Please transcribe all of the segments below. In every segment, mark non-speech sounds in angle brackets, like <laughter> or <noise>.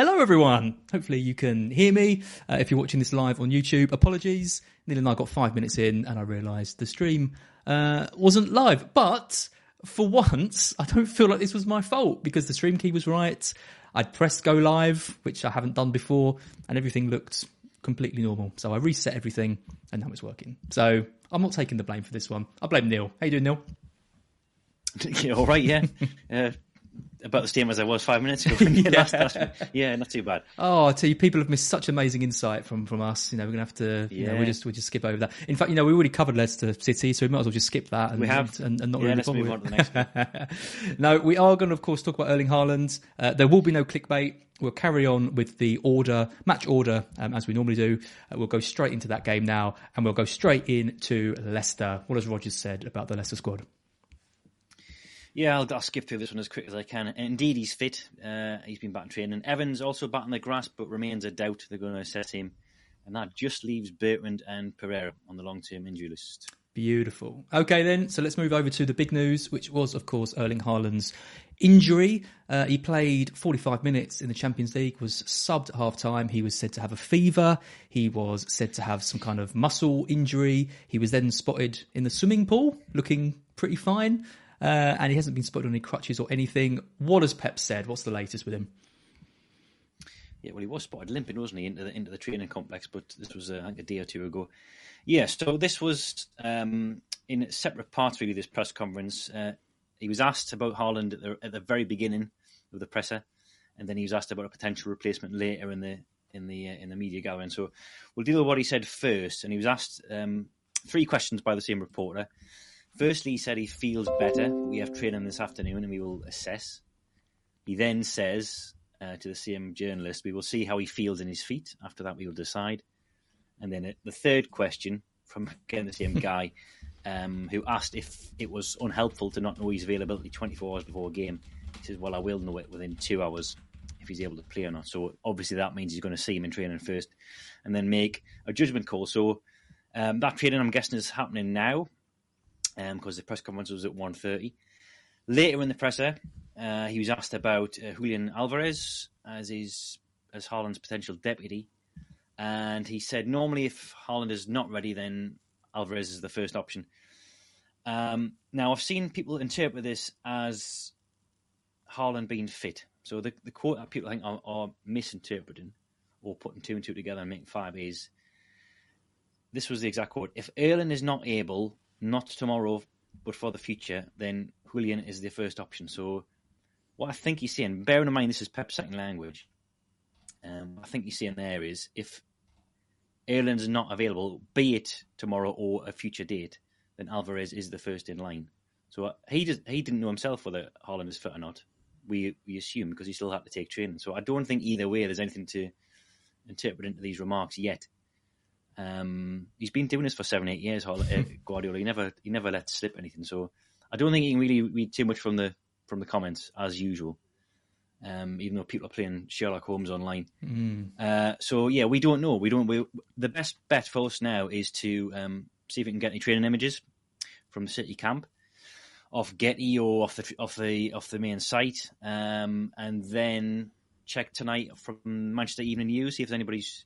Hello, everyone. Hopefully, you can hear me. Uh, if you're watching this live on YouTube, apologies. Neil and I got five minutes in, and I realised the stream uh, wasn't live. But for once, I don't feel like this was my fault because the stream key was right. I'd pressed go live, which I haven't done before, and everything looked completely normal. So I reset everything, and now it's working. So I'm not taking the blame for this one. I blame Neil. How you doing, Neil? <laughs> all right, yeah. <laughs> uh, about the same as I was five minutes ago. <laughs> <laughs> yeah. Last, last yeah, not too bad. Oh, I tell you, people have missed such amazing insight from, from us. You know, we're gonna have to. Yeah. You know, we just we just skip over that. In fact, you know, we already covered Leicester City, so we might as well just skip that. And, we have, and, and not yeah, really let's move on to the next one. <laughs> no, we are going to, of course, talk about Erling Haaland. Uh, there will be no clickbait. We'll carry on with the order, match order, um, as we normally do. Uh, we'll go straight into that game now, and we'll go straight into Leicester. What has Rodgers said about the Leicester squad? Yeah, I'll, I'll, skip through this one as quick as I can. Indeed, he's fit. Uh, he's been back in training. Evans also back on the grass, but remains a doubt they're going to assess him. And that just leaves Bertrand and Pereira on the long term injury list. Beautiful. Okay, then, so let's move over to the big news, which was, of course, Erling Haaland's injury. Uh, he played 45 minutes in the Champions League, was subbed at half time. He was said to have a fever. He was said to have some kind of muscle injury. He was then spotted in the swimming pool, looking pretty fine. Uh, and he hasn't been spotted on any crutches or anything. What has Pep said? What's the latest with him? Yeah, well, he was spotted limping, wasn't he, into the into the training complex? But this was, uh, I think, a day or two ago. Yeah, so this was um, in separate parts, really. This press conference, uh, he was asked about Haaland at the, at the very beginning of the presser, and then he was asked about a potential replacement later in the in the uh, in the media gathering. So we'll deal with what he said first, and he was asked um, three questions by the same reporter. Firstly, he said he feels better. We have training this afternoon and we will assess. He then says uh, to the same journalist, we will see how he feels in his feet. After that, we will decide. And then uh, the third question from again the same guy <laughs> um, who asked if it was unhelpful to not know his availability 24 hours before a game. He says, Well, I will know it within two hours if he's able to play or not. So obviously that means he's going to see him in training first and then make a judgment call. So um, that training, I'm guessing, is happening now because um, the press conference was at 1.30. Later in the presser, uh, he was asked about uh, Julian Alvarez as his as Haaland's potential deputy, and he said normally if Haaland is not ready, then Alvarez is the first option. Um, now I've seen people interpret this as Haaland being fit. So the the quote that people think are, are misinterpreting or putting two and two together and making five is this was the exact quote. If Erling is not able not tomorrow, but for the future, then Julian is the first option. So, what I think he's saying, bearing in mind this is Pep's second language, um, I think he's saying there is if Erling's not available, be it tomorrow or a future date, then Alvarez is the first in line. So he he didn't know himself whether Haaland is fit or not. We we assume because he still had to take training. So I don't think either way there's anything to interpret into these remarks yet. Um, he's been doing this for seven, eight years. Uh, <laughs> Guardiola, he never he never let slip anything. So I don't think he can really read too much from the from the comments as usual. Um, even though people are playing Sherlock Holmes online. Mm. Uh, so yeah, we don't know. We don't. We, the best bet for us now is to um, see if we can get any training images from the City camp, off Getty or off the off the off the main site, um, and then check tonight from Manchester Evening News see if anybody's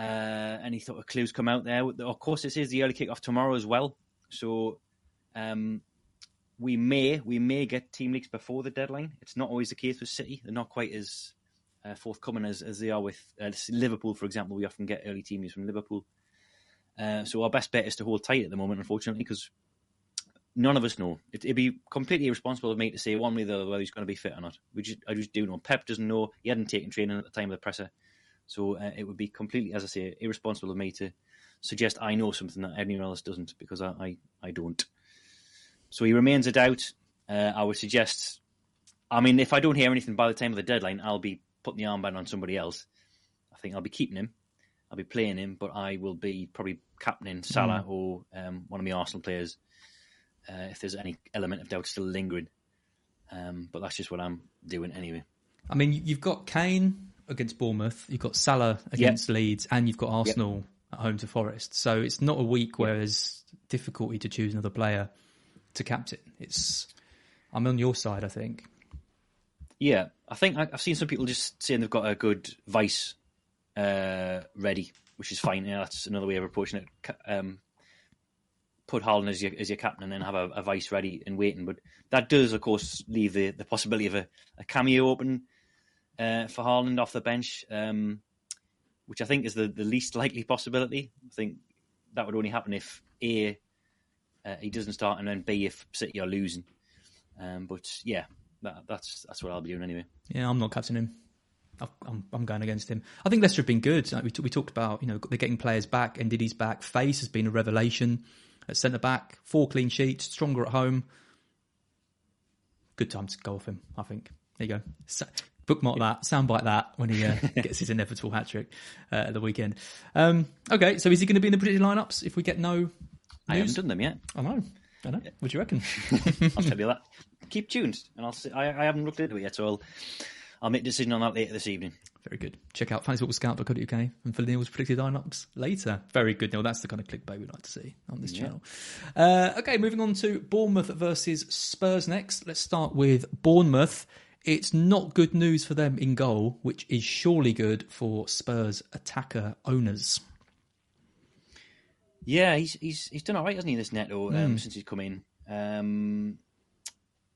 uh, any sort of clues come out there. Of course, this is the early kick-off tomorrow as well, so um, we may we may get team leaks before the deadline. It's not always the case with City; they're not quite as uh, forthcoming as, as they are with uh, Liverpool, for example. We often get early team news from Liverpool. Uh, so our best bet is to hold tight at the moment, unfortunately, because none of us know. It, would be completely irresponsible of me to say one way or the other whether he's going to be fit or not. We just, I just do know. Pep doesn't know. He hadn't taken training at the time of the presser. So uh, it would be completely, as I say, irresponsible of me to suggest I know something that anyone else doesn't, because I, I, I don't. So he remains a doubt. Uh, I would suggest, I mean, if I don't hear anything by the time of the deadline, I'll be putting the armband on somebody else. I think I'll be keeping him. I'll be playing him, but I will be probably captaining Salah mm. or um, one of my Arsenal players uh, if there's any element of doubt still lingering. Um, but that's just what I'm doing anyway. I mean, you've got Kane against Bournemouth, you've got Salah against yep. Leeds, and you've got Arsenal yep. at home to Forest. So it's not a week where there's difficulty to choose another player to captain. It's I'm on your side, I think. Yeah, I think I've seen some people just saying they've got a good vice uh, ready, which is fine. Yeah, that's another way of approaching it. Um, put Haaland as your as your captain and then have a, a, vice ready and waiting. But that does, of course, leave the, the possibility of a, a cameo open uh, for Haaland off the bench, um, which I think is the, the least likely possibility. I think that would only happen if A, uh, he doesn't start, and then B, if City are losing. Um, but yeah, that, that's that's what I'll be doing anyway. Yeah, I'm not captaining him. I'm, I'm going against him. I think Leicester have been good. we, t- we talked about, you know, they're getting players back. And Ndidi's back. Faes has been a revelation at centre back. Four clean sheets. Stronger at home. Good time to go off him. I think. There you go. So, bookmark that. Soundbite that when he uh, <laughs> gets his inevitable hat trick uh, at the weekend. Um, okay, so is he going to be in the predicted lineups if we get no? News? I haven't done them yet. I know. I know. What do you reckon? <laughs> I'll tell you that. Keep tuned, and I'll. See, I, I haven't looked into it yet, so I'll I'll make a decision on that later this evening. Very good. Check out fantasyfootballscout.co.uk and for Neil's predicted lineups later. Very good, Neil. That's the kind of clickbait we like to see on this yeah. channel. Uh, okay, moving on to Bournemouth versus Spurs next. Let's start with Bournemouth. It's not good news for them in goal, which is surely good for Spurs attacker owners. Yeah, he's he's he's done all right, hasn't he? This Neto um, mm. since he's come in. Um,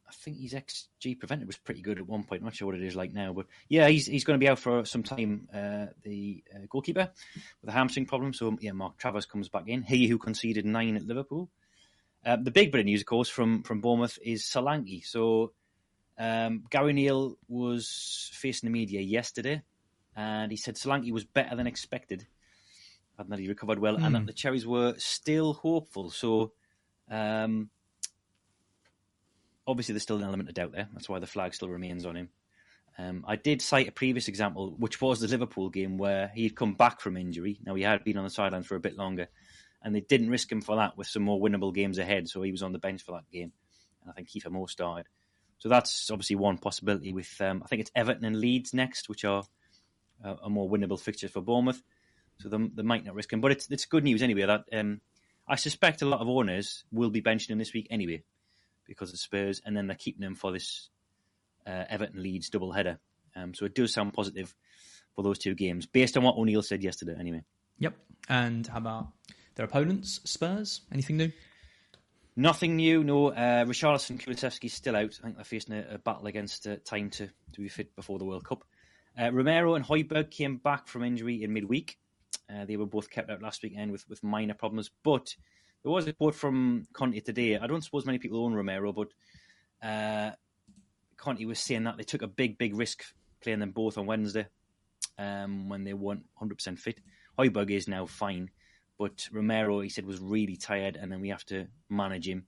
I think his XG prevented was pretty good at one point. I'm not sure what it is like now, but yeah, he's he's going to be out for some time. Uh, the uh, goalkeeper with a hamstring problem. So yeah, Mark Travers comes back in. He who conceded nine at Liverpool. Uh, the big bit of news, of course, from from Bournemouth is Solanke. So um, Gary Neal was facing the media yesterday, and he said Solanke was better than expected, and that he recovered well, mm. and that hmm. the Cherries were still hopeful. So. Um, obviously there's still an element of doubt there. That's why the flag still remains on him. Um, I did cite a previous example, which was the Liverpool game where he'd come back from injury. Now he had been on the sidelines for a bit longer, and they didn't risk him for that with some more winnable games ahead. So he was on the bench for that game, and I think Kiefer Moore started. So that's obviously one possibility. With um, I think it's Everton and Leeds next, which are uh, a more winnable fixtures for Bournemouth. So they, they, might not risk him, but it's it's good news anyway. That um, I suspect a lot of owners will be benching him this week anyway because of Spurs, and then they're keeping him for this uh, Everton Leeds double header. Um, so it does sound positive for those two games, based on what O'Neil said yesterday. Anyway. Yep. And how about their opponents, Spurs? Anything new? Nothing new. No. Uh, Richarlison, Kulusevski still out. I think they're facing a, a battle against uh, time to to be fit before the World Cup. Uh, Romero and Højbjerg came back from injury in midweek. Uh, they were both kept out last weekend with, with minor problems, but there was a quote from Conte today. I don't suppose many people own Romero, but uh, Conte was saying that they took a big, big risk playing them both on Wednesday um, when they weren't 100% fit. Højbjerg is now fine, but Romero, he said, was really tired, and then we have to manage him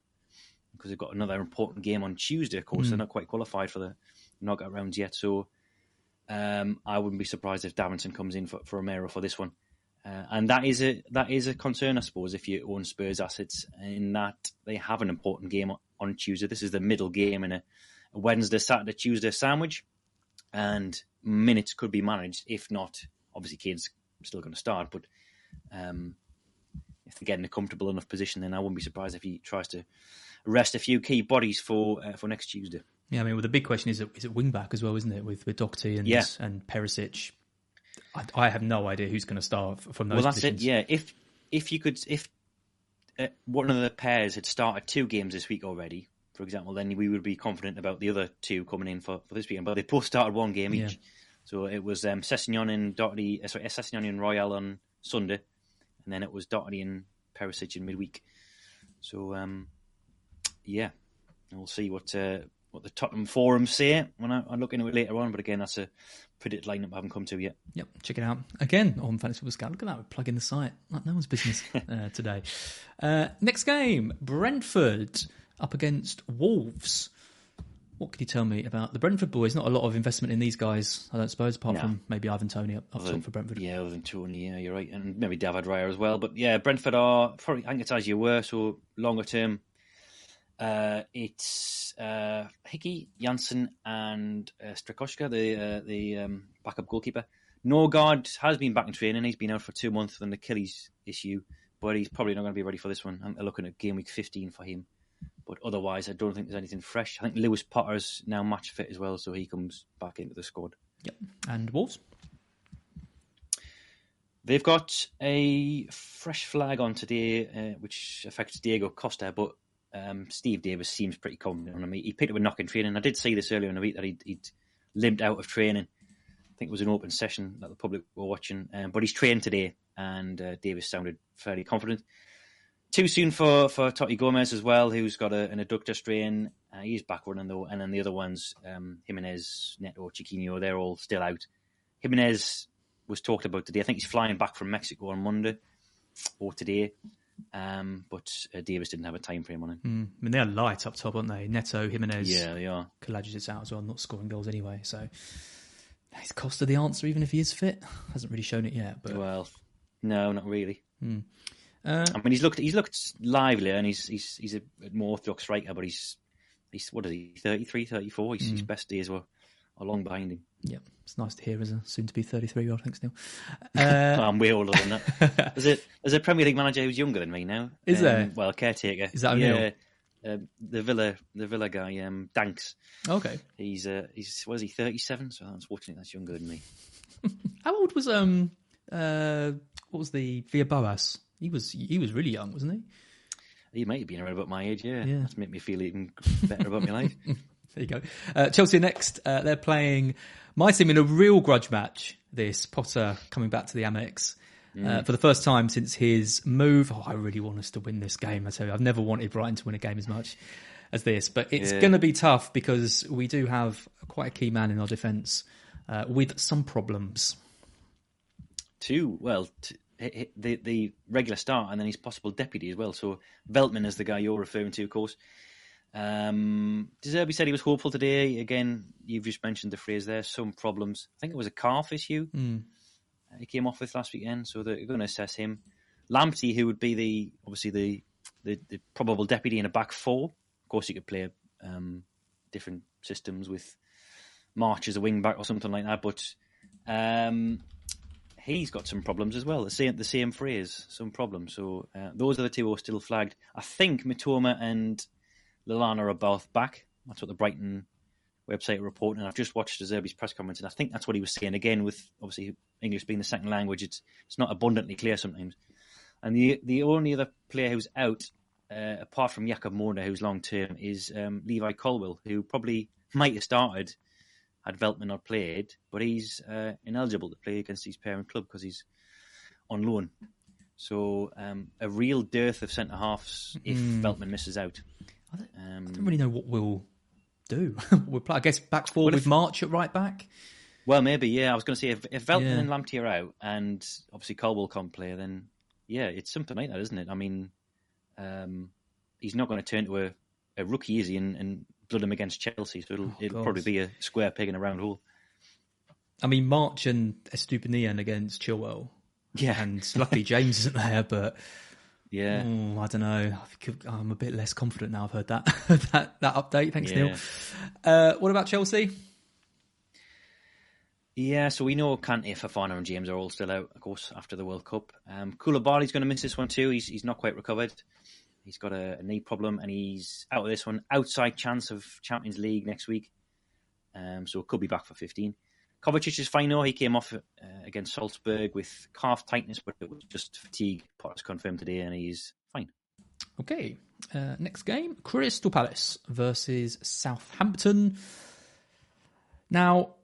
because they've got another important game on Tuesday. Of course, mm. they're not quite qualified for the knockout rounds yet, so um, I wouldn't be surprised if Davinson comes in for, for Romero for this one. Uh, and that is a that is a concern, I suppose, if you own Spurs assets, in that they have an important game on Tuesday. This is the middle game in a, a Wednesday, Saturday, Tuesday sandwich, and minutes could be managed. If not, obviously, Kane's still going to start, but um, if they get in a comfortable enough position, then I wouldn't be surprised if he tries to rest a few key bodies for uh, for next Tuesday. Yeah, I mean, well, the big question is: is it wing back as well, isn't it? With with Doherty and yeah. and Perisic I, I have no idea who's going to start from those. Well, that's positions. it. Yeah, if if you could, if uh, one of the pairs had started two games this week already, for example, then we would be confident about the other two coming in for, for this weekend. But they both started one game each, So it was um, Sessegnon and Doherty, uh, sorry, Sessegnon and Royal on Sunday, and then it was Doherty and Perisic in midweek. So um, yeah, we'll see what uh, what the Tottenham forums say when I, I look into it later on. But again, that's a predicted lineup I haven't come to yet. Yep, check it out again on Fantasy Football Scout. Look at that, we're plugging the site like no one's business <laughs> uh, today. Uh, next game, Brentford up against Wolves. What can you tell me about the Brentford boys? Not a lot of investment in these guys, I don't suppose, apart No. from maybe Ivan Toney up, up Other top for Brentford. Yeah, other than Toney, yeah, you're right, and maybe David Raya as well. But yeah, Brentford are probably I think it's as you were. So longer term, uh, it's uh, Hickey, Janssen, and uh, Strakosha, the uh, the um, backup goalkeeper. Norgard has been back in training. He's been out for two months with an Achilles issue, but he's probably not going to be ready for this one. I'm looking at game week 15 for him. But otherwise, I don't think there's anything fresh. I think Lewis Potter's now match fit as well, so he comes back into the squad. Yep. And Wolves? They've got a fresh flag on today, uh, which affects Diego Costa, but um, Steve Davis seems pretty confident on him. He, he picked up a knock in training. I did see this earlier in the week that he'd, he'd limped out of training. I think it was an open session that the public were watching, um, but he's trained today, and uh, Davis sounded fairly confident. Too soon for, for Toti Gomes as well, who's got a, an adductor strain. Uh, he's back running though, and then the other ones, um, Jimenez, Neto, Chiquinho, they're all still out. Jimenez was talked about today. I think he's flying back from Mexico on Monday or today. Um, but uh, Davis didn't have a time frame on it. Mm, I mean, they're light up top, aren't they? Neto, Jimenez, Yeah, they are. Kalajdzic out as well, not scoring goals anyway. So he's Costa the answer, even if he is fit. Hasn't really shown it yet, but Well, no, not really. Uh, I mean, he's looked he's looked lively and he's he's he's a more orthodox striker, but he's he's what is he 33, 34? He's, His best days were are long behind him. yeah, it's nice to hear as a soon-to-be 33-year-old. Thanks, Neil. <laughs> Uh, I'm way older than that. <laughs> There's a there's a Premier League manager who's younger than me now. Is Um, there? Well, caretaker. Is that yeah? Um, the Villa the Villa guy, um, Danks. okay. He's uh, he's what is he 37? So unfortunately, that's younger than me. <laughs> How old was um uh what was the Villas-Boas? He was he was really young, wasn't he? He might have been around about my age. Yeah, Yeah. that's made me feel even better about my life. <laughs> There you go. Uh, Chelsea next. Uh, they're playing my team in a real grudge match. This Potter coming back to the Amex uh, for the first time since his move. Oh, I really want us to win this game. I tell you, I've never wanted Brighton to win a game as much as this, but it's Yeah. going to be tough because we do have quite a key man in our defence uh, with some problems. two, well, t- the the regular start and then his possible deputy as well. So Veltman is the guy you're referring to, of course. Um, De Zerbi said he was hopeful today. Again, you've just mentioned the phrase there. Some problems. I think it was a calf issue uh, he came off with last weekend, so they're going to assess him. Lamptey, who would be the obviously the, the the probable deputy in a back four. Of course, you could play um, different systems with March as a wing back or something like that, but um, he's got some problems as well. The same, the same phrase, some problems. So uh, those are the two who are still flagged. I think Matoma and Lallana are both back. That's what the Brighton website are reporting. And I've just watched Zerbi's press conference, and I think that's what he was saying. Again, with obviously English being the second language, it's it's not abundantly clear sometimes. And the the only other player who's out, uh, apart from Jakub Moder, who's long term, is um, Levi Colwill, who probably might have started had Veltman not played, but he's uh, ineligible to play against his parent club because he's on loan. So um, a real dearth of centre halves if Veltman misses out. I don't, I Um, don't really know what we'll do. <laughs> we'll play, I guess back four What with if- March at right back. well, maybe yeah. I was going to say if, if Veltman Yeah. and Lamptey are out, and obviously Colwill can't play, then yeah, it's something like that, isn't it? I mean, um, he's not going to turn to a, a rookie, is he, and, and blood him against Chelsea? So it'll, Oh, it'll probably be a square peg in a round hole. I mean, March and Estupiñán against Chilwell. Yeah, And luckily James isn't there, but yeah. oh, I don't know. I think I'm a bit less confident now. I've heard that <laughs> that that update. Thanks, Yeah. Neil. Uh, what about Chelsea? Yeah, so we know Kante, Fofana, and James are all still out, of course, after the World Cup. Um, Koulibaly's going to miss this one too. He's he's not quite recovered. He's got a, a knee problem, and he's out of this one. Outside chance of Champions League next week, um, so it could be back for 15. Kovacic is fine though. He came off uh, against Salzburg with calf tightness, but it was just fatigue. Potter's confirmed today, and he's fine. Okay. Uh, next game, Crystal Palace versus Southampton. Now,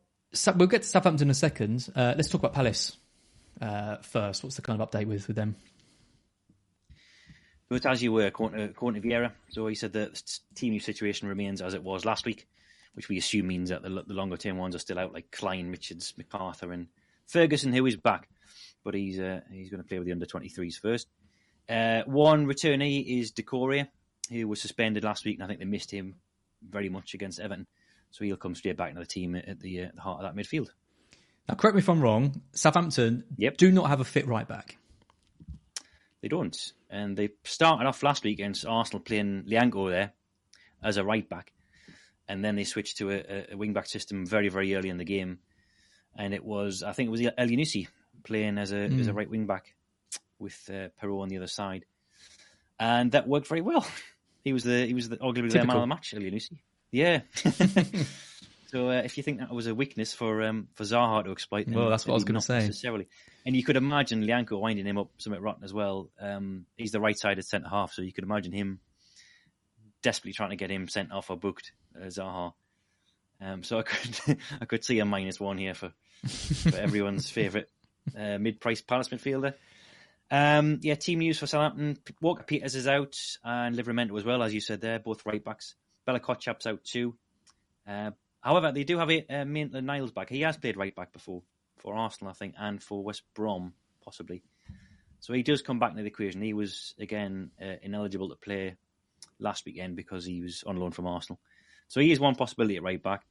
we'll get to Southampton in a second. Uh, let's talk about Palace uh, first. What's the kind of update with with them? But as you were, according to, according to Vieira, so he said that the team situation remains as it was last week, which we assume means that the, the longer term ones are still out, like Klein, Richards, McArthur, and Ferguson, who is back, but he's uh, he's going to play with the under 23s first. Uh, one returnee is Doucouré, who was suspended last week, and I think they missed him very much against Everton. So he'll come straight back into the team at the, uh, the heart of that midfield. Now, correct me if I'm wrong. Southampton Yep. do not have a fit right back. They don't. And they started off last week against Arsenal playing Lyanco there as a right back. And then they switched to a, a wing back system very, very early in the game. And it was, I think it was Elyounoussi playing as a, as a right wing back with uh, Perraud on the other side. And that worked very well. <laughs> He was the he was the, arguably the man of the match, Elyounoussi. Yeah. <laughs> <laughs> so uh, if you think that was a weakness for um, for Zaha to exploit, Well, that's what I was gonna say. necessarily. And you could imagine Lyanco winding him up somewhat rotten as well. Um, he's the right-sided centre half, so you could imagine him desperately trying to get him sent off or booked uh, Zaha. Um, so I <laughs> could I could see a minus one here for, for <laughs> everyone's favourite uh, mid-price Palace midfielder. Um, yeah, team news for Southampton. Walker Peters is out and Livramento as well, as you said there, both right backs. Bella Kotchap's out too. Uh, however, they do have a, uh, Maitland Niles back. He has played right back before for Arsenal, I think, and for West Brom, possibly. So he does come back into the equation. He was, again, uh, ineligible to play last weekend because he was on loan from Arsenal. So he is one possibility at right back.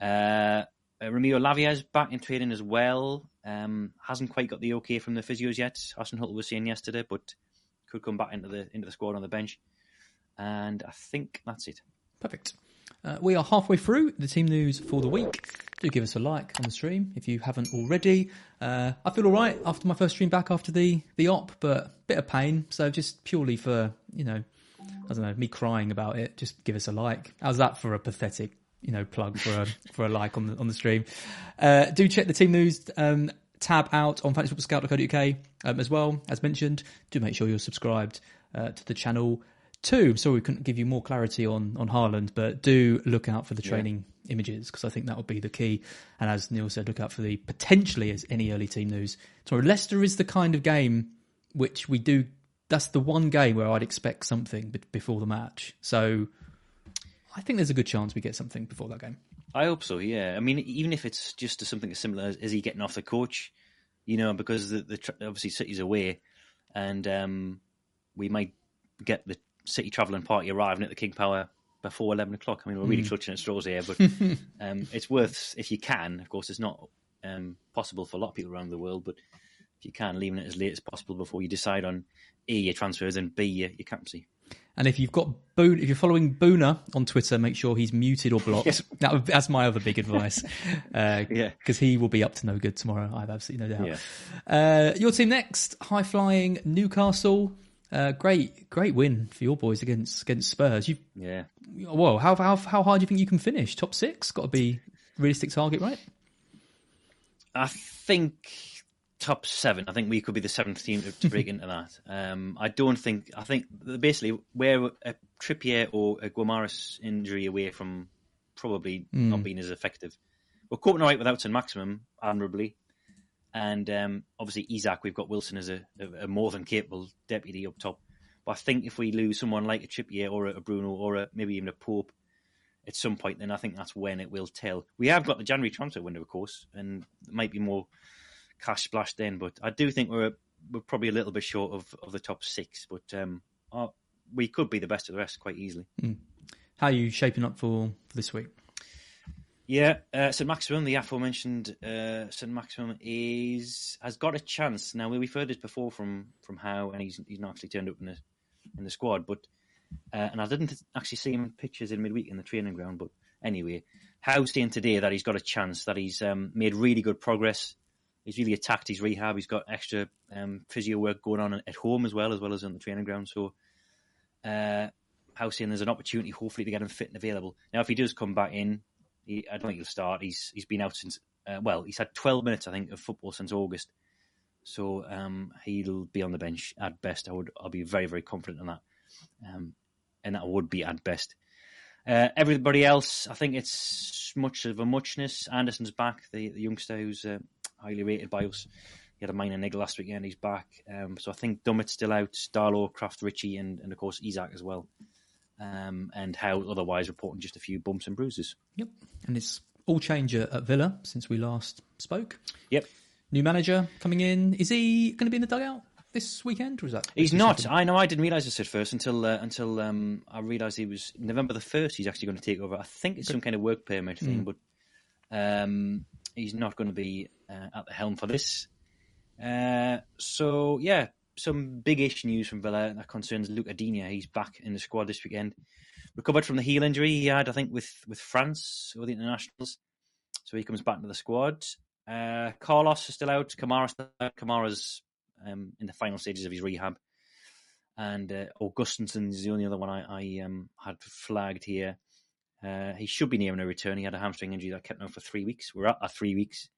Uh, uh, Romeo Lavia is back in training as well. Um, hasn't quite got the okay from the physios yet. Hasenhüttl was saying yesterday, but could come back into the into the squad on the bench. And I think that's it. Perfect. Uh, we are halfway through the team news for the week. Do give us a like on the stream if you haven't already. Uh, I feel all right after my first stream back after the the op, but bit of pain. So just purely for you know, I don't know, me crying about it. Just give us a like. How's that for a pathetic you know plug for a <laughs> for a like on the on the stream? Uh, do check the team news. Um, tab out on fantasyfootballscout.co.uk um, as well as mentioned do make sure you're subscribed uh, to the channel too so we couldn't give you more clarity on on Haaland but do look out for the training images because I think that would be the key. And as Neil said look out for the potentially as any early team news. So Leicester is the kind of game which we do that's the one game where I'd expect something before the match. So I think there's a good chance we get something before that game. I hope so. Yeah, I mean, even if it's just something as similar as is he getting off the coach, you know, because the, the obviously City's away, and um, we might get the City travelling party arriving at the King Power before eleven o'clock. I mean, we're really clutching at straws here, but <laughs> um, it's worth if you can. Of course, it's not um, possible for a lot of people around the world, but if you can, leaving it as late as possible before you decide on a your transfers and b your, your captaincy. And if you've got Boon, if you're following Boona on Twitter, make sure he's muted or blocked. Yes. That that's my other big advice. <laughs> Uh, Yeah. because he will be up to no good tomorrow. I have absolutely no doubt. Yeah. Uh, your team next, high flying Newcastle. Uh, great, great win for your boys against against Spurs. You, Yeah, whoa, how how how hard do you think you can finish? Top six, got to be realistic target, right? I think top seven. I think we could be the seventh team to, to break <laughs> into that. Um, I don't think. I think basically we're a Trippier or a Guimarães injury away from probably not being as effective. We're coping all right without Maximin admirably, and um, obviously Isak. We've got Wilson as a, a, a more than capable deputy up top. But I think if we lose someone like a Trippier or a Bruno or a, maybe even a Pope at some point, then I think that's when it will tell. We have got the January transfer window, of course, and there might be more cash splash then. But I do think we're we're probably a little bit short of, of the top six. But um, uh, we could be the best of the rest quite easily. How are you shaping up for, for this week? Yeah, uh, St Maximin, the aforementioned uh, St Maximin, is has got a chance. Now we've heard this before from from Howe, and he's he's not actually turned up in the in the squad. But uh, and I didn't actually see him in pictures in midweek in the training ground. But anyway, Howe's saying today that he's got a chance, that he's um, made really good progress. He's really attacked his rehab. He's got extra um, physio work going on at home as well as well as on the training ground. So uh, Howe's saying there's an opportunity, hopefully, to get him fit and available. Now, if he does come back in, he, I don't think he'll start. He's he's been out since uh, well, he's had 12 minutes, I think, of football since August. So um, he'll be on the bench at best. I would I'll be very very confident in that, um, and that would be at best. Uh, everybody else, I think it's much of a muchness. Anderson's back, the, the youngster who's uh, highly rated by us. He had a minor niggle last weekend. He's back. Um, so I think Dummett's still out. Darlow, Krafth, Ritchie, and, and of course Isak as well. Um, and how otherwise reporting just a few bumps and bruises. Yep. And it's all change at, Villa since we last spoke. Yep. New manager coming in. Is he going to be in the dugout this weekend, or is that? He's not. I know. I didn't realise this at first until uh, until um, I realised he was November the first. He's actually going to take over. I think it's some kind of work permit thing, but um, he's not going to be uh, at the helm for this. Uh, so yeah, some big-ish news from Villa that concerns Luca Digne. He's back in the squad this weekend. Recovered from the heel injury he had, I think, with with France or the internationals. So he comes back into the squad. Uh, Carlos is still out. Kamara still out. Kamara's um, in the final stages of his rehab. And uh, Augustinsson is the only other one I, I um, had flagged here. Uh, he should be nearing a return. He had a hamstring injury that kept him out for three weeks. We're at, at three weeks,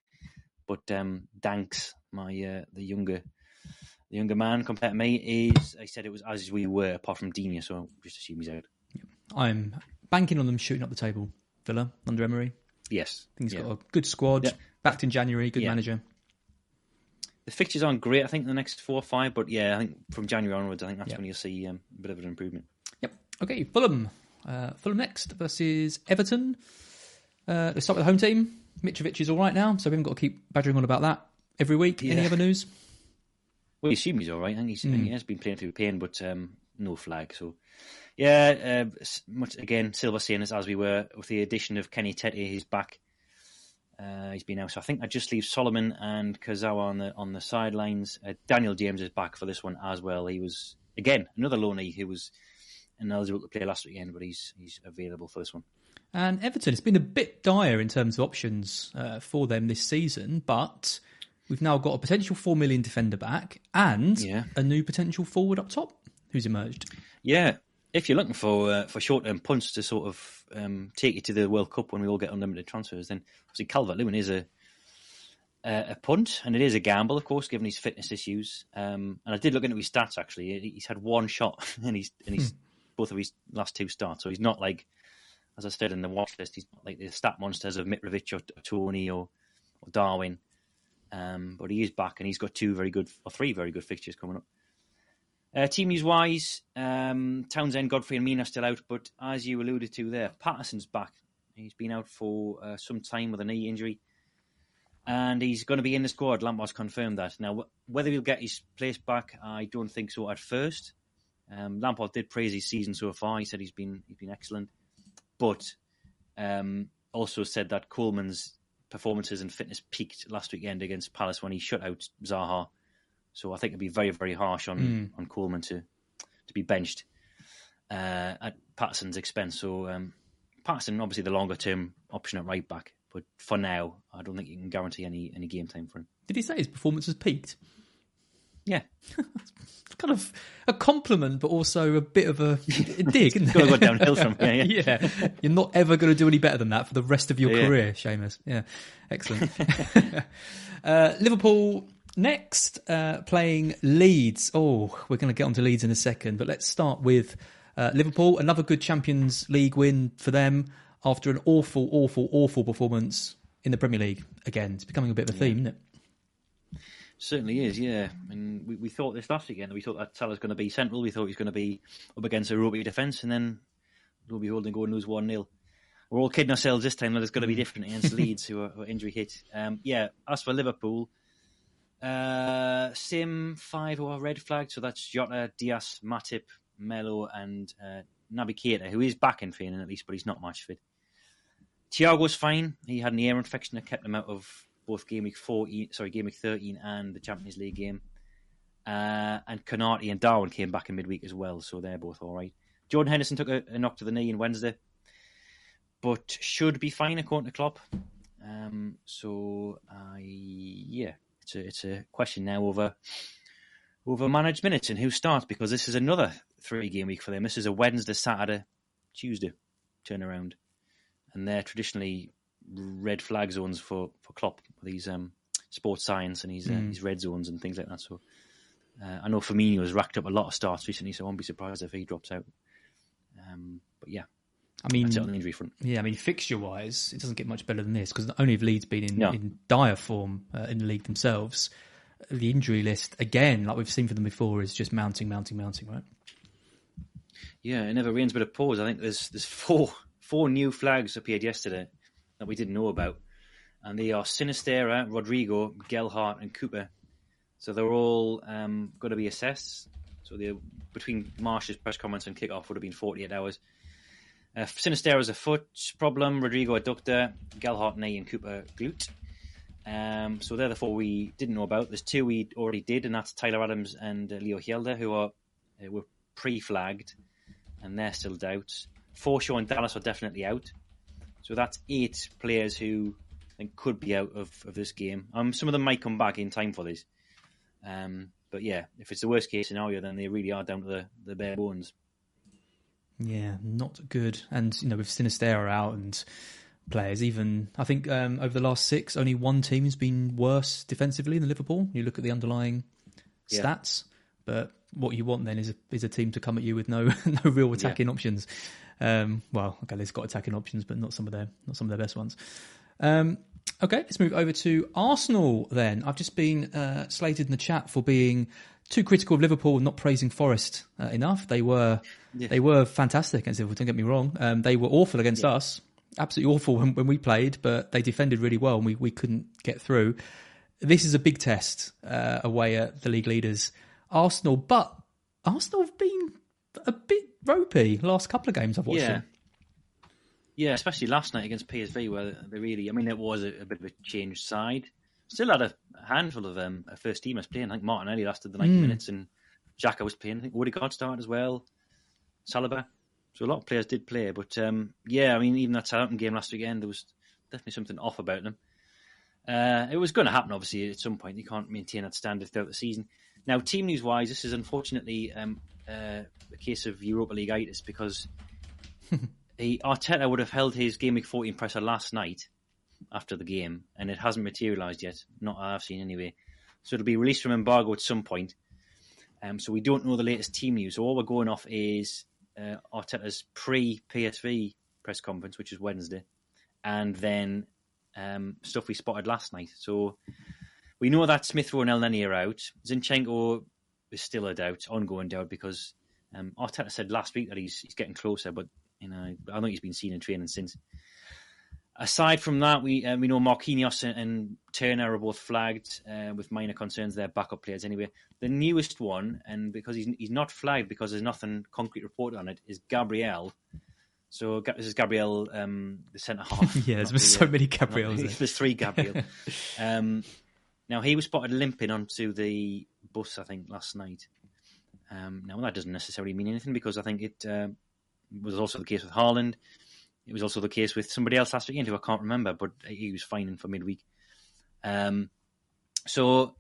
but um, Danks, my uh, the younger the younger man compared to me, is I said it was as we were, apart from Digne, so I'll just assume he's out. I'm banking on them shooting up the table. Villa under Emery. Yes, I think he's yeah. got a good squad. Yeah. Backed in January. Good Yeah. manager. the fixtures aren't great. I think the next four or five, but yeah, I think from January onwards, I think that's when you'll see um, a bit of an improvement. Yep. Okay. Fulham. Uh, Fulham next versus Everton. Uh, let's start with the home team. Mitrovic is all right now, so we haven't got to keep badgering on about that every week. Any other news? Well, you assume he's all right. I think he's, Hmm. he has been playing through pain, but um, no flag. So, yeah, uh, much again, Silva saying this as we were with the addition of Kenny Tete. He's back. Uh, he's been out. So I think I just leave Solomon and Kurzawa on the on the sidelines. Uh, Daniel James is back for this one as well. He was again another loanee who was ineligible to play last weekend, but he's he's available for this one. And Everton, it's been a bit dire in terms of options uh, for them this season, but we've now got a potential 4 million defender back and Yeah. a new potential forward up top who's emerged. Yeah, if you're looking for uh, for short term punts to sort of um, take you to the World Cup when we all get unlimited transfers, then obviously Calvert Lewin is a, a a punt, and it is a gamble, of course, given his fitness issues. Um, and I did look into his stats actually; he's had one shot in his in his both of his last two starts, so he's not like, as I said in the watch list, he's not like the stat monsters of Mitrovic or, or Toney or, or Darwin. Um, but he is back, and he's got two very good or three very good fixtures coming up. Uh, team news wise, um, Townsend, Godfrey, and Mina are still out, but as you alluded to there, Patterson's back. He's been out for uh, some time with a knee injury, and he's going to be in the squad. Lampard's confirmed that. Now, wh- whether he'll get his place back, I don't think so at first. Um, Lampard did praise his season so far. He said he's been he's been excellent, but um, also said that Coleman's performances and fitness peaked last weekend against Palace when he shut out Zaha. So I think it'd be very, very harsh on, on Coleman to to be benched uh, at Patterson's expense. So um, Patterson, obviously, the longer term option at right back, but for now, I don't think you can guarantee any any game time for him. Did he say his performance has peaked? Yeah, <laughs> It's kind of a compliment, but also a bit of a, a <laughs> dig, isn't it? Gotta go downhill from here, yeah. <laughs> yeah. You're not ever going to do any better than that for the rest of your Yeah. career, Seamus. Yeah, excellent. uh, Liverpool next, uh, playing Leeds. Oh, we're going to get onto Leeds in a second, but let's start with uh, Liverpool. Another good Champions League win for them after an awful, awful, awful performance in the Premier League. Again, it's becoming a bit of a theme, isn't it? Certainly is. Yeah, I mean, we, we thought this last weekend. We thought that Salah's going to be central. We thought he's going to be up against a rugby defence, and then lo and behold, and go and lose one 0 We're all kidding ourselves this time that it's going to be different against Leeds, who are, who are injury hit. Um, yeah, as for Liverpool, uh, Sim five who are red flagged. So that's Jota, Diaz, Matip, Melo, and uh, Naby Keita, who is back in training at least, but he's not match fit. Thiago's fine. He had an ear infection that kept him out of both game week 14, sorry, game week 13 and the Champions League game. Uh, and Konaté and Darwin came back in midweek as well, so they're both all right. Jordan Henderson took a, a knock to the knee on Wednesday, but should be fine according to Klopp. Um, so, yeah, it's a, it's a question now over over managed minutes and who starts because this is another three game week for them. This is a Wednesday, Saturday, Tuesday turnaround, and they're traditionally red flag zones for for Klopp. These um, sports science and his uh, his red zones and things like that. So uh, I know Firmino has racked up a lot of starts recently, so I won't be surprised if he drops out. Um, but yeah, I mean, on the injury front. yeah, I mean, fixture wise, it doesn't get much better than this because not only have Leeds been in, No. in dire form uh, in the league themselves, the injury list again, like we've seen for them before, is just mounting, mounting, mounting. Right? Yeah, it never rains but it pours. I think there's there's four four new flags appeared yesterday that we didn't know about, and they are Sinisterra, Rodrigo, Gelhardt, and Cooper. So they're all um, going to be assessed. So they between Marsh's press conference and kickoff would have been 48 hours. Uh, Sinisterra's a foot problem, Rodrigo adductor, Gelhardt knee, and Cooper glute. Um, so they're the four we didn't know about. There's two we already did, and that's Tyler Adams and uh, Leo Hjelde, who are uh, were pre-flagged, and they're still doubts. Forshaw and Dallas are definitely out. So that's eight players who Could be out of, of this game. Um, some of them might come back in time for this. Um, but yeah, if it's the worst case scenario, then they really are down to the, the bare bones. Yeah, not good. And you know, with Sinisterra out and players, even I think um, over the last six, only one team has been worse defensively than Liverpool. You look at the underlying Yeah. stats, but what you want then is a, is a team to come at you with no <laughs> no real attacking options. Um, well, okay, they've got attacking options, but not some of their not some of their best ones. Um, okay, let's move over to Arsenal. Then I've just been uh, slated in the chat for being too critical of Liverpool, and not praising Forest uh, enough. They were they were fantastic against Liverpool. Don't get me wrong. Um, they were awful against us, absolutely awful when, when we played, but they defended really well, and we we couldn't get through. This is a big test uh, away at the league leaders, Arsenal. But Arsenal have been a bit ropey last couple of games I've watched Yeah. them. Yeah, especially last night against PSV, where they really, I mean, it was a, a bit of a changed side. Still had a handful of um, first teamers playing. I think Martinelli lasted the 90 minutes and Xhaka was playing. I think Odegaard started as well, Saliba. So a lot of players did play. But um, yeah, I mean, even that Southampton game last weekend, there was definitely something off about them. Uh, it was going to happen, obviously, at some point. You can't maintain that standard throughout the season. Now, team news wise, this is unfortunately um, uh, a case of Europa League itis because <laughs> he, Arteta would have held his game week 14 presser last night after the game, and it hasn't materialised yet. Not I've seen anyway. So it'll be released from embargo at some point. Um, so we don't know the latest team news. So all we're going off is uh, Arteta's pre PSV press conference, which is Wednesday, and then um, stuff we spotted last night. So we know that Smith Rowe and El are out. Zinchenko is still a doubt, ongoing doubt, because um, Arteta said last week that he's he's getting closer, but you know I don't think he's been seen in training since. Aside from that, we uh, we know Marquinhos and, and Turner are both flagged uh, with minor concerns. They're backup players anyway. The newest one, and because he's he's not flagged because there's nothing concrete reported on it, is Gabriel. So this is Gabriel, um, the centre half. <laughs> Yeah, there's not been so uh, many not- Gabriels. there. <laughs> There's three Gabriel. <laughs> um, now he was spotted limping onto the bus, I think, last night. Um, now that doesn't necessarily mean anything because I think it uh, was also the case with Haaland. It was also the case with somebody else last weekend who I can't remember, but he was fine for midweek. Um, so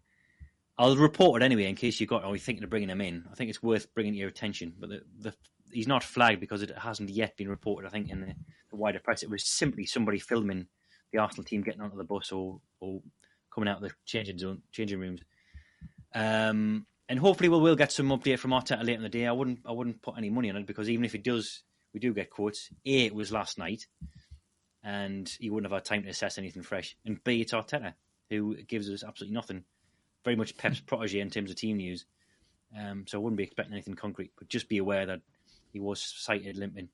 I'll report it anyway in case you got or you're thinking of bringing him in. I think it's worth bringing to your attention. But the, the, he's not flagged because it hasn't yet been reported. I think in the, the wider press, it was simply somebody filming the Arsenal team getting onto the bus or or coming out of the changing zone, changing rooms. Um, and hopefully we'll will get some update from Arteta later in the day. I wouldn't I wouldn't put any money on it because even if it does, we do get quotes. A, it was last night, and he wouldn't have had time to assess anything fresh. And B, it's Arteta who gives us absolutely nothing. Very much Pep's <laughs> protege in terms of team news. Um, so I wouldn't be expecting anything concrete, but just be aware that he was sighted limping,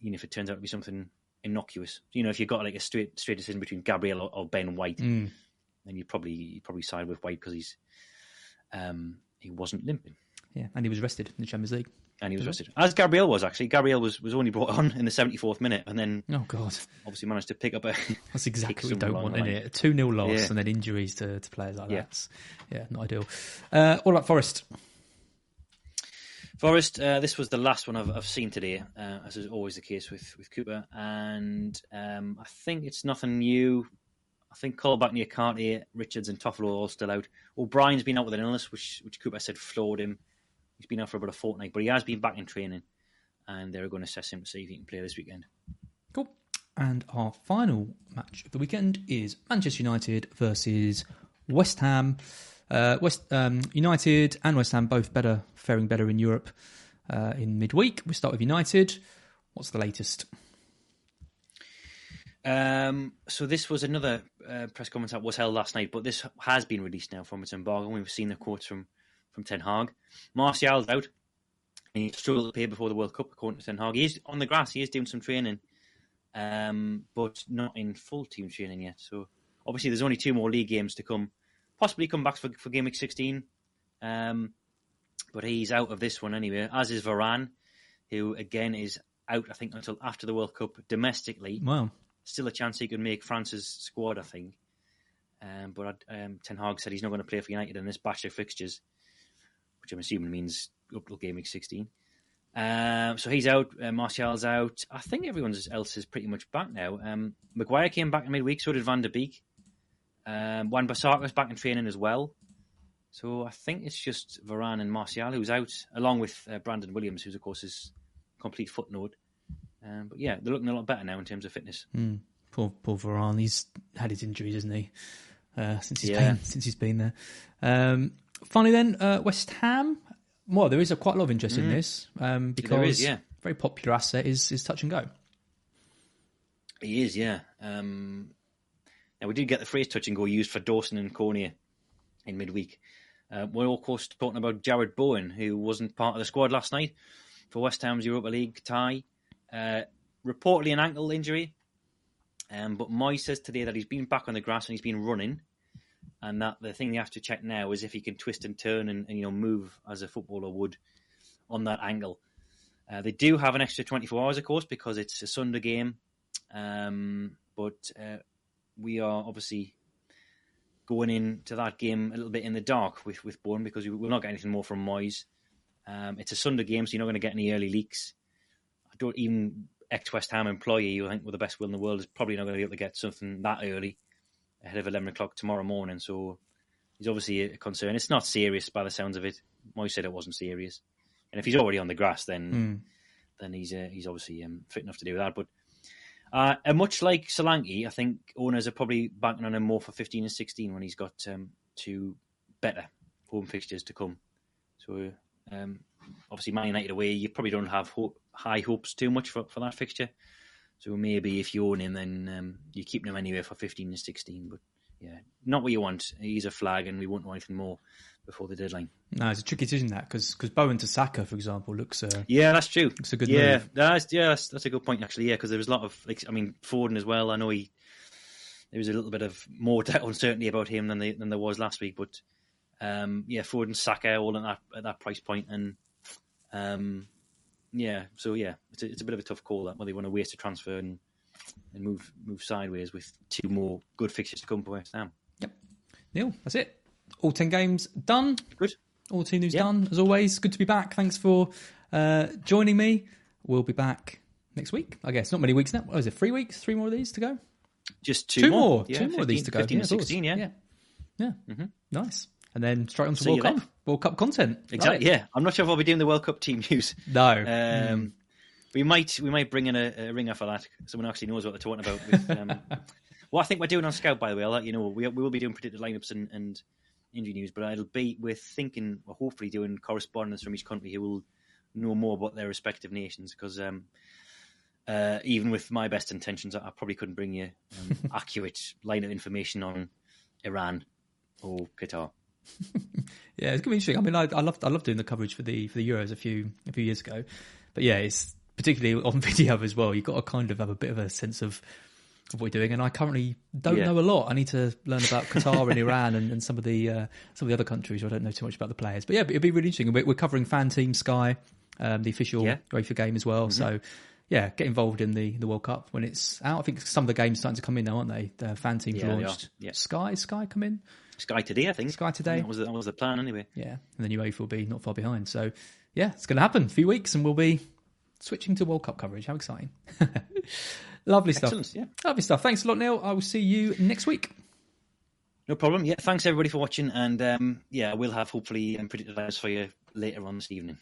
even if it turns out to be something innocuous. You know, if you've got like a straight straight decision between Gabriel or, or Ben White, Mm. then you probably you probably side with White because he's um, he wasn't limping Yeah, and he was rested in the Champions League. and he was rested. As Gabriel was actually. Gabriel was, was only brought on in the seventy fourth minute, and then Oh God, obviously managed to pick up a. that's <laughs> exactly what we don't want in it. Two 0 loss Yeah. and then injuries to, to players like Yeah. that. Yeah, not ideal. Uh, all right, Forest. Forest, uh, this was the last one I've, I've seen today, uh, as is always the case with, with Cooper. And um, I think it's nothing new. I think Colback, Niakhaté, Richards, and Toffolo are all still out. O'Brien's been out with an illness, which which Cooper said floored him. He's been out for about a fortnight, but he has been back in training. And they're going to assess him to see if he can play this weekend. Cool. And our final match of the weekend is Manchester United versus West Ham. Uh, West um, United and West Ham both better, faring better in Europe uh, in midweek. We start with United. What's the latest? Um, so this was another uh, press conference that was held last night, but this has been released now from its embargo. We've seen the quotes from from Ten Hag. Martial's out. He struggled to play before the World Cup, according to Ten Hag. He is on the grass. He is doing some training, um, but not in full team training yet. So obviously, there's only two more league games to come. Possibly come back for, for game week 16. Um, but he's out of this one anyway, as is Varane, who again is out, I think, until after the World Cup domestically. Wow. Still a chance he could make France's squad, I think. Um, but um, Ten Hag said he's not going to play for United in this batch of fixtures, which I'm assuming means up till game week 16. Um, so he's out. Uh, Martial's out. I think everyone else is pretty much back now. Um, Maguire came back in midweek, so did Van der Beek. Um, Wan Bissaka's back in training as well. So I think it's just Varane and Martial who's out, along with uh, Brandon Williams, who's of course his complete footnote. Um, but yeah, they're looking a lot better now in terms of fitness. Mm. Poor, poor Varane. He's had his injuries, hasn't he? Uh, since he's Yeah. been since he's been there. Um, finally, then uh, West Ham. Well, there is a quite a lot of interest in this um, because Mm. Is, yeah. very popular asset is is touch and go. He is, yeah. Um, now we did get the phrase "touch and go" used for Dawson and Cornet in midweek. Uh, we're of course talking about Jarrod Bowen, who wasn't part of the squad last night for West Ham's Europa League tie. Uh, reportedly an ankle injury, um, but Moyes says today that he's been back on the grass and he's been running, and that the thing they have to check now is if he can twist and turn and, and you know move as a footballer would on that angle. Uh, they do have an extra 24 hours, of course, because it's a Sunday game. Um, but uh, we are obviously going into that game a little bit in the dark with with Bowen because we will not get anything more from Moyes. Um, it's a Sunday game, so you're not going to get any early leaks. Don't even ex West Ham employee, who I think with the best will in the world, is probably not going to be able to get something that early ahead of 11 o'clock tomorrow morning. So he's obviously a concern. It's not serious by the sounds of it. Moyes said it wasn't serious, and if he's already on the grass, then then he's uh, he's obviously um, fit enough to do that. But uh, and much like Solanke, I think owners are probably banking on him more for 15 and 16 when he's got um, two better home fixtures to come. So um, obviously, Man United away, you probably don't have ho- high hopes too much for, for that fixture. So maybe if you own him, then um, you keep him anyway for 15 and 16. But yeah, not what you want. He's a flag, and we won't know anything more before the deadline. No, it's a tricky decision that because Bowen to Saka, for example, looks uh, Yeah, that's true. It's a good yeah, move. That's, yeah, that's, that's a good point actually. Yeah, because there was a lot of like, I mean, Foden as well. I know he there was a little bit of more <laughs> doubt uncertainty about him than they, than there was last week, but um, yeah, Foden, Saka, all at that at that price point, and um, yeah, so yeah, it's a, it's a bit of a tough call that whether you want to waste a transfer and and move move sideways with two more good fixtures to come for West Ham. Yep. Neil, that's it. All 10 games done. Good. All team news Yep. done. As always, good to be back. Thanks for uh, joining me. We'll be back next week, I guess. Not many weeks now. What is it? Three weeks? Three more of these to go? Just two, Two more. Yeah, Two more of these 15 to go. 15 yeah, and of course. 16, yeah. Yeah. Yeah. Nice. And then straight on to See World Cup. World Cup content. Exactly. Right. Yeah, I'm not sure if I'll be doing the World Cup team <laughs> news. No. Um, We might we might bring in a, a ringer for that. Someone actually knows what they're talking about. With, um, <laughs> well, I think we're doing on Scout, by the way. I'll let you know. We, we will be doing predicted lineups and, and injury news, but it'll be we're thinking, we're hopefully doing correspondence from each country who will know more about their respective nations. Because um, uh, even with my best intentions, I, I probably couldn't bring you um, <laughs> accurate lineup information on Iran or Qatar. <laughs> Yeah, it's gonna be interesting. I mean, I, I love I love doing the coverage for the for the Euros a few a few years ago, but yeah, it's particularly <laughs> on video as well. You've got to kind of have a bit of a sense of, of what you're doing, and I currently don't Yeah. know a lot. I need to learn about Qatar and Iran and, and some of the uh, some of the other countries. where I don't know too much about the players, but yeah, it'd be really interesting. We're, we're covering Fan Team Sky, um, the official Yeah. UEFA game as well. So. Yeah, get involved in the, the World Cup when it's out. I think some of the games starting to come in now, aren't they? The fan teams Yeah, launched. Yeah. Sky, Sky come in. Sky today, I think. Sky today. That was the, that was the plan anyway. Yeah, and then UEFA will be not far behind. So, yeah, it's going to happen. A few weeks, and we'll be switching to World Cup coverage. How exciting! <laughs> Lovely stuff. Excellent, yeah. Lovely stuff. Thanks a lot, Neil. I will see you next week. No problem. Yeah, thanks everybody for watching, and um, yeah, we'll have hopefully um, predicted lineups for you later on this evening.